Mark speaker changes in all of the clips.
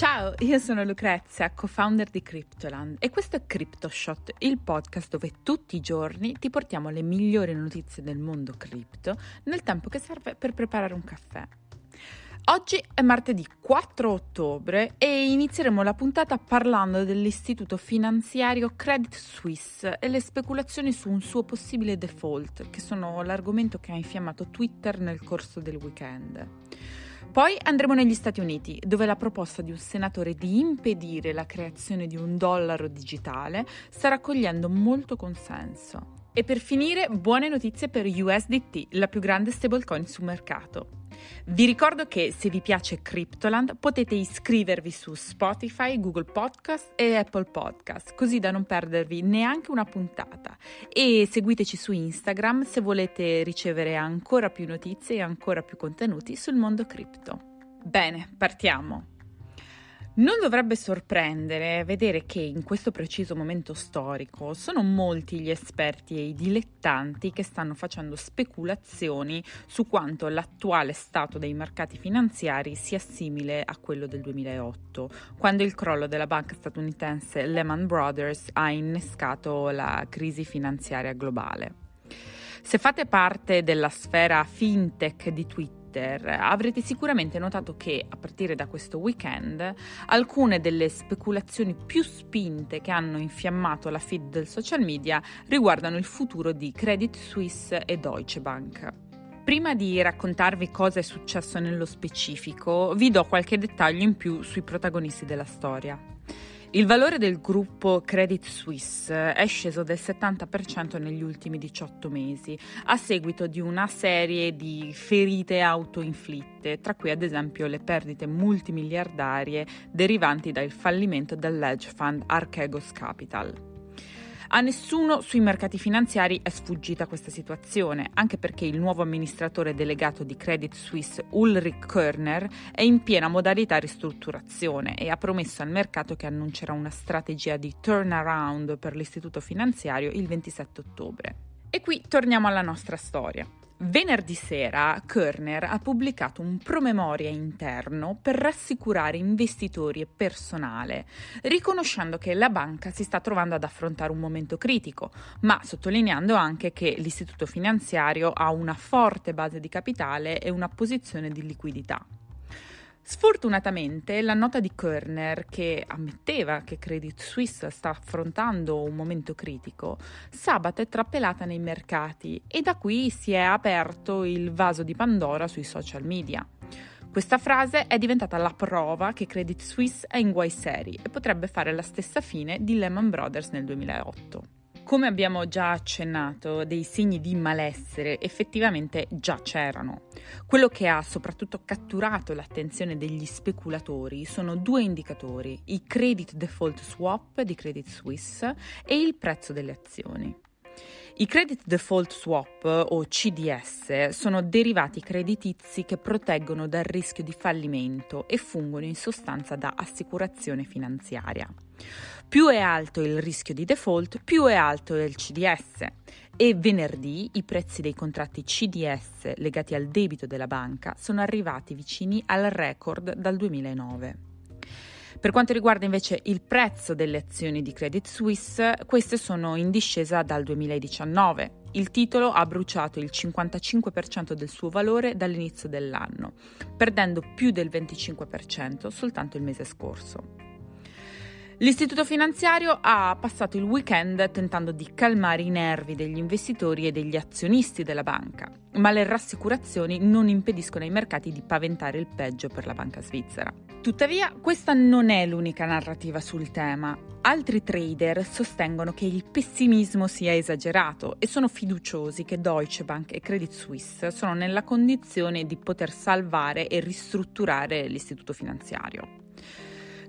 Speaker 1: Ciao, io sono Lucrezia, co-founder di Cryptoland e questo è CryptoShot, il podcast dove tutti i giorni ti portiamo le migliori notizie del mondo cripto nel tempo che serve per preparare un caffè. Oggi è martedì 4 ottobre e inizieremo la puntata parlando dell'istituto finanziario Credit Suisse e le speculazioni su un suo possibile default, che sono l'argomento che ha infiammato Twitter nel corso del weekend. Poi andremo negli Stati Uniti, dove la proposta di un senatore di impedire la creazione di un dollaro digitale sta raccogliendo molto consenso. E per finire, buone notizie per USDT, la più grande stablecoin sul mercato. Vi ricordo che se vi piace Cryptoland potete iscrivervi su Spotify, Google Podcast e Apple Podcast, così da non perdervi neanche una puntata. E seguiteci su Instagram se volete ricevere ancora più notizie e ancora più contenuti sul mondo cripto. Bene, partiamo. Non dovrebbe sorprendere vedere che in questo preciso momento storico sono molti gli esperti e i dilettanti che stanno facendo speculazioni su quanto l'attuale stato dei mercati finanziari sia simile a quello del 2008, quando il crollo della banca statunitense Lehman Brothers ha innescato la crisi finanziaria globale. Se fate parte della sfera fintech di Twitter, Twitter avrete sicuramente notato che a partire da questo weekend alcune delle speculazioni più spinte che hanno infiammato la feed del social media riguardano il futuro di Credit Suisse e Deutsche Bank. Prima di raccontarvi cosa è successo nello specifico, vi do qualche dettaglio in più sui protagonisti della storia. Il valore del gruppo Credit Suisse è sceso del 70% negli ultimi 18 mesi, a seguito di una serie di ferite autoinflitte, tra cui ad esempio le perdite multimiliardarie derivanti dal fallimento dell'edge fund Archegos Capital. A nessuno sui mercati finanziari è sfuggita questa situazione, anche perché il nuovo amministratore delegato di Credit Suisse Ulrich Körner è in piena modalità ristrutturazione e ha promesso al mercato che annuncerà una strategia di turnaround per l'istituto finanziario il 27 ottobre. E qui torniamo alla nostra storia. Venerdì sera Körner ha pubblicato un promemoria interno per rassicurare investitori e personale, riconoscendo che la banca si sta trovando ad affrontare un momento critico, ma sottolineando anche che l'istituto finanziario ha una forte base di capitale e una posizione di liquidità. Sfortunatamente la nota di Körner, che ammetteva che Credit Suisse sta affrontando un momento critico, sabato è trappelata nei mercati e da qui si è aperto il vaso di Pandora sui social media. Questa frase è diventata la prova che Credit Suisse è in guai seri e potrebbe fare la stessa fine di Lehman Brothers nel 2008. Come abbiamo già accennato, dei segni di malessere effettivamente già c'erano. Quello che ha soprattutto catturato l'attenzione degli speculatori sono due indicatori, i credit default swap di Credit Suisse e il prezzo delle azioni. I credit default swap o CDS sono derivati creditizi che proteggono dal rischio di fallimento e fungono in sostanza da assicurazione finanziaria. Più è alto il rischio di default, più è alto il CDS e venerdì i prezzi dei contratti CDS legati al debito della banca sono arrivati vicini al record dal 2009. Per quanto riguarda invece il prezzo delle azioni di Credit Suisse, queste sono in discesa dal 2019. Il titolo ha bruciato il 55% del suo valore dall'inizio dell'anno, perdendo più del 25% soltanto il mese scorso. L'istituto finanziario ha passato il weekend tentando di calmare i nervi degli investitori e degli azionisti della banca, ma le rassicurazioni non impediscono ai mercati di paventare il peggio per la banca svizzera. Tuttavia, questa non è l'unica narrativa sul tema. Altri trader sostengono che il pessimismo sia esagerato e sono fiduciosi che Deutsche Bank e Credit Suisse sono nella condizione di poter salvare e ristrutturare l'istituto finanziario.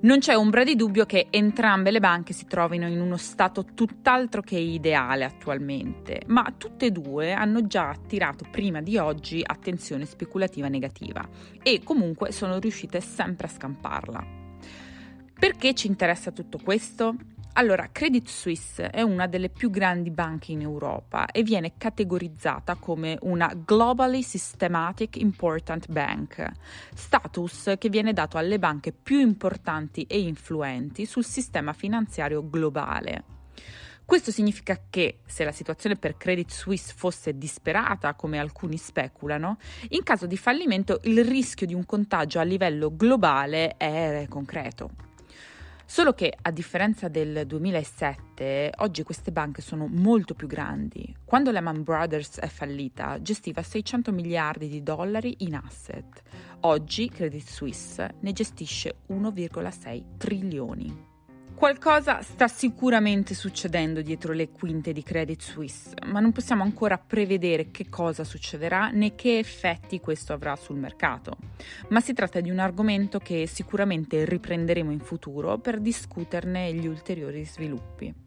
Speaker 1: Non c'è ombra di dubbio che entrambe le banche si trovino in uno stato tutt'altro che ideale attualmente, ma tutte e due hanno già attirato prima di oggi attenzione speculativa negativa e comunque sono riuscite sempre a scamparla. Perché ci interessa tutto questo? Allora, Credit Suisse è una delle più grandi banche in Europa e viene categorizzata come una Globally Systematic Important Bank, status che viene dato alle banche più importanti e influenti sul sistema finanziario globale. Questo significa che se la situazione per Credit Suisse fosse disperata, come alcuni speculano, in caso di fallimento il rischio di un contagio a livello globale è concreto. Solo che, a differenza del 2007, oggi queste banche sono molto più grandi. Quando Lehman Brothers è fallita, gestiva 600 miliardi di dollari in asset. Oggi Credit Suisse ne gestisce 1,6 trilioni. Qualcosa sta sicuramente succedendo dietro le quinte di Credit Suisse, ma non possiamo ancora prevedere che cosa succederà né che effetti questo avrà sul mercato. Ma si tratta di un argomento che sicuramente riprenderemo in futuro per discuterne gli ulteriori sviluppi.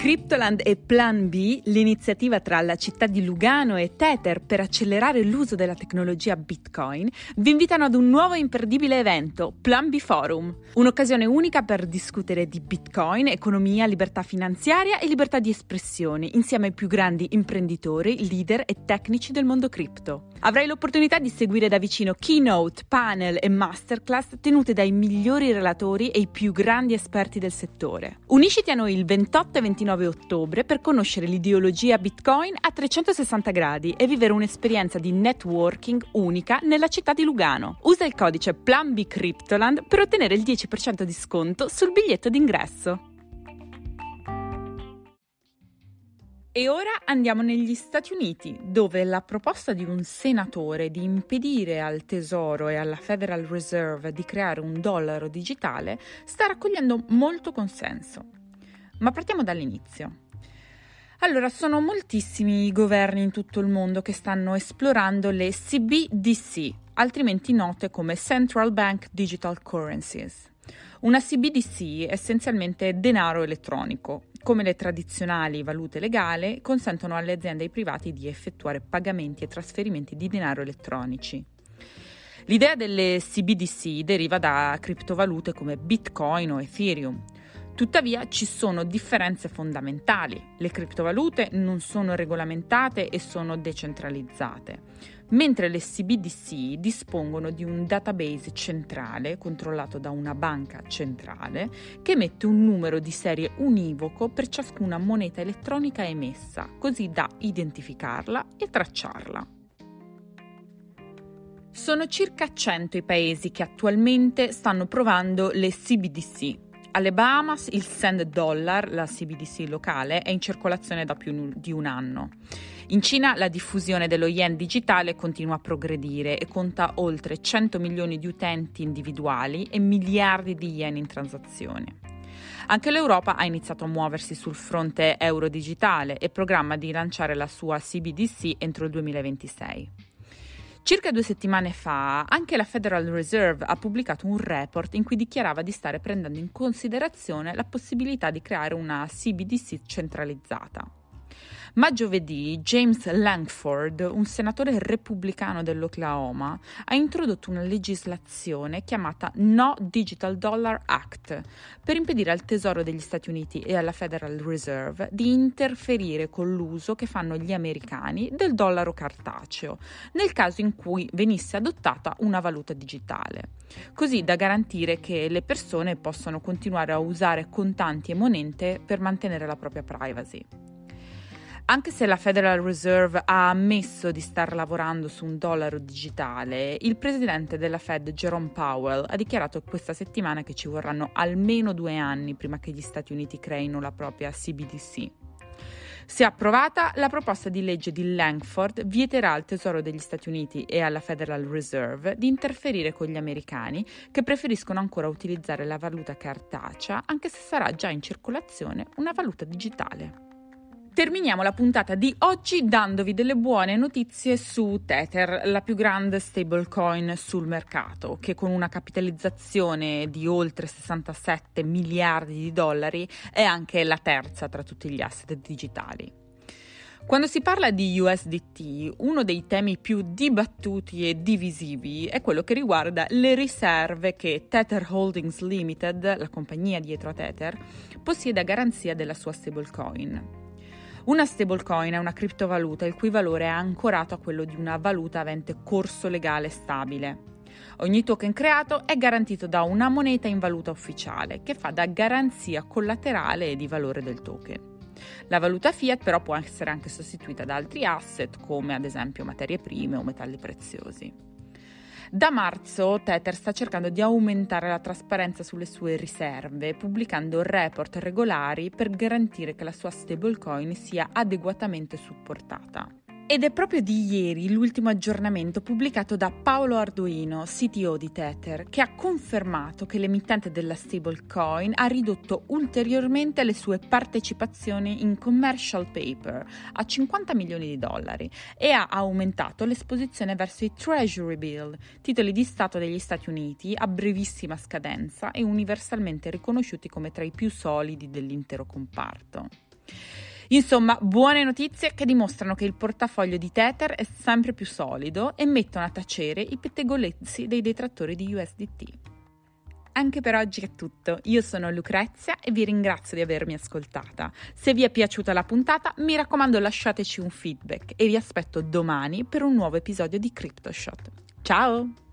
Speaker 1: Cryptoland e Plan B, l'iniziativa tra la città di Lugano e Tether per accelerare l'uso della tecnologia Bitcoin, vi invitano ad un nuovo imperdibile evento, Plan B Forum, un'occasione unica per discutere di Bitcoin, economia, libertà finanziaria e libertà di espressione, insieme ai più grandi imprenditori, leader e tecnici del mondo cripto. Avrai l'opportunità di seguire da vicino keynote, panel e masterclass tenute dai migliori relatori e i più grandi esperti del settore. Unisciti a noi il 28 e 29 29 ottobre per conoscere l'ideologia Bitcoin a 360 gradi e vivere un'esperienza di networking unica nella città di Lugano. Usa il codice PlanBCryptoland per ottenere il 10% di sconto sul biglietto d'ingresso. E ora andiamo negli Stati Uniti, dove la proposta di un senatore di impedire al Tesoro e alla Federal Reserve di creare un dollaro digitale sta raccogliendo molto consenso. Ma partiamo dall'inizio. Allora, sono moltissimi i governi in tutto il mondo che stanno esplorando le CBDC, altrimenti note come Central Bank Digital Currencies. Una CBDC è essenzialmente denaro elettronico. Come le tradizionali valute legali, consentono alle aziende e ai privati di effettuare pagamenti e trasferimenti di denaro elettronici. L'idea delle CBDC deriva da criptovalute come Bitcoin o Ethereum. Tuttavia ci sono differenze fondamentali. Le criptovalute non sono regolamentate e sono decentralizzate, mentre le CBDC dispongono di un database centrale controllato da una banca centrale che emette un numero di serie univoco per ciascuna moneta elettronica emessa, così da identificarla e tracciarla. Sono circa 100 i paesi che attualmente stanno provando le CBDC, alle Bahamas il Sand Dollar, la CBDC locale, è in circolazione da più di un anno. In Cina la diffusione dello yen digitale continua a progredire e conta oltre 100 milioni di utenti individuali e miliardi di yen in transazione. Anche l'Europa ha iniziato a muoversi sul fronte euro digitale e programma di lanciare la sua CBDC entro il 2026. Circa due settimane fa anche la Federal Reserve ha pubblicato un report in cui dichiarava di stare prendendo in considerazione la possibilità di creare una CBDC centralizzata. Ma giovedì James Langford, un senatore repubblicano dell'Oklahoma, ha introdotto una legislazione chiamata No Digital Dollar Act per impedire al Tesoro degli Stati Uniti e alla Federal Reserve di interferire con l'uso che fanno gli americani del dollaro cartaceo, nel caso in cui venisse adottata una valuta digitale, così da garantire che le persone possano continuare a usare contanti e monete per mantenere la propria privacy. Anche se la Federal Reserve ha ammesso di star lavorando su un dollaro digitale, il presidente della Fed Jerome Powell ha dichiarato questa settimana che ci vorranno almeno due anni prima che gli Stati Uniti creino la propria CBDC. Se approvata, la proposta di legge di Langford vieterà al Tesoro degli Stati Uniti e alla Federal Reserve di interferire con gli americani che preferiscono ancora utilizzare la valuta cartacea anche se sarà già in circolazione una valuta digitale. Terminiamo la puntata di oggi dandovi delle buone notizie su Tether, la più grande stablecoin sul mercato, che con una capitalizzazione di oltre 67 miliardi di dollari è anche la terza tra tutti gli asset digitali. Quando si parla di USDT, uno dei temi più dibattuti e divisivi è quello che riguarda le riserve che Tether Holdings Limited, la compagnia dietro a Tether, possiede a garanzia della sua stablecoin. Una stablecoin è una criptovaluta il cui valore è ancorato a quello di una valuta avente corso legale stabile. Ogni token creato è garantito da una moneta in valuta ufficiale che fa da garanzia collaterale di valore del token. La valuta fiat però può essere anche sostituita da altri asset come ad esempio materie prime o metalli preziosi. Da marzo Tether sta cercando di aumentare la trasparenza sulle sue riserve, pubblicando report regolari per garantire che la sua stablecoin sia adeguatamente supportata. Ed è proprio di ieri l'ultimo aggiornamento pubblicato da Paolo Arduino, CTO di Tether, che ha confermato che l'emittente della stablecoin ha ridotto ulteriormente le sue partecipazioni in commercial paper a 50 milioni di dollari e ha aumentato l'esposizione verso i Treasury Bill, titoli di Stato degli Stati Uniti a brevissima scadenza e universalmente riconosciuti come tra i più solidi dell'intero comparto. Insomma, buone notizie che dimostrano che il portafoglio di Tether è sempre più solido e mettono a tacere i pettegolezzi dei detrattori di USDT. Anche per oggi è tutto. Io sono Lucrezia e vi ringrazio di avermi ascoltata. Se vi è piaciuta la puntata, mi raccomando lasciateci un feedback e vi aspetto domani per un nuovo episodio di CryptoShot. Ciao!